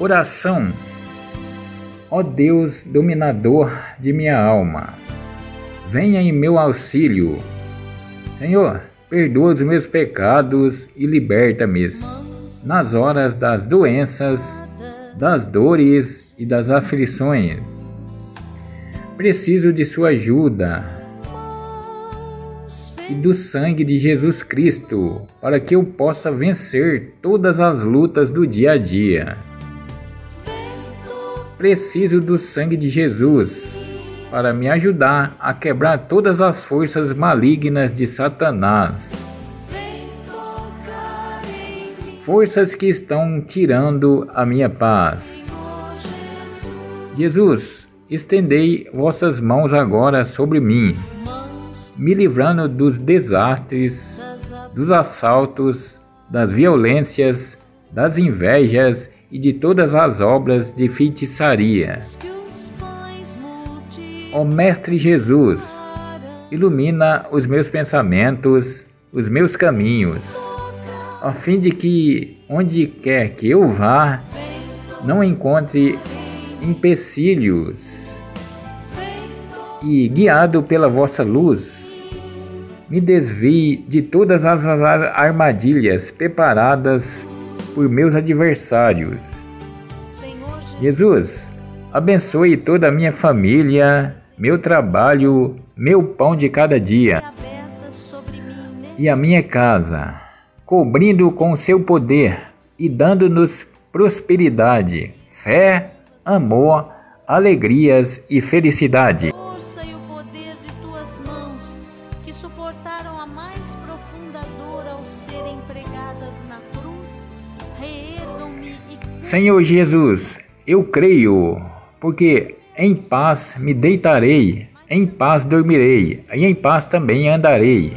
Oração. Ó Deus dominador de minha alma, venha em meu auxílio. Senhor, perdoa os meus pecados e liberta-me nas horas das doenças, das dores e das aflições. Preciso de Sua ajuda e do sangue de Jesus Cristo para que eu possa vencer todas as lutas do dia a dia. Preciso do sangue de Jesus para me ajudar a quebrar todas as forças malignas de Satanás. Forças que estão tirando a minha paz. Jesus, estendei vossas mãos agora sobre mim, me livrando dos desastres, dos assaltos, das violências, das invejas e de todas as obras de feitiçaria. Ó Mestre Jesus, ilumina os meus pensamentos, os meus caminhos, a fim de que, onde quer que eu vá, não encontre empecilhos e, guiado pela vossa luz, me desvie de todas as armadilhas preparadas por meus adversários. Jesus, abençoe toda a minha família, meu trabalho, meu pão de cada dia e a minha casa, cobrindo com seu poder e dando-nos prosperidade, fé, amor, alegrias e felicidade. suportaram a mais profunda dor ao serem pregadas na cruz, e... Senhor Jesus, eu creio, porque em paz me deitarei, em paz dormirei, e em paz também andarei.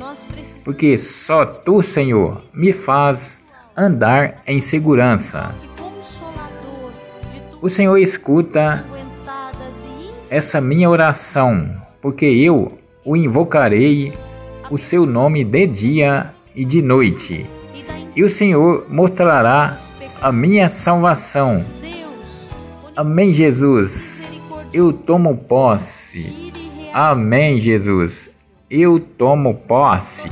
Porque só tu, Senhor, me faz andar em segurança. O Senhor escuta essa minha oração, porque eu o invocarei o seu nome de dia e de noite, e o Senhor mostrará a minha salvação. Amém, Jesus. Eu tomo posse. Amém, Jesus. Eu tomo posse.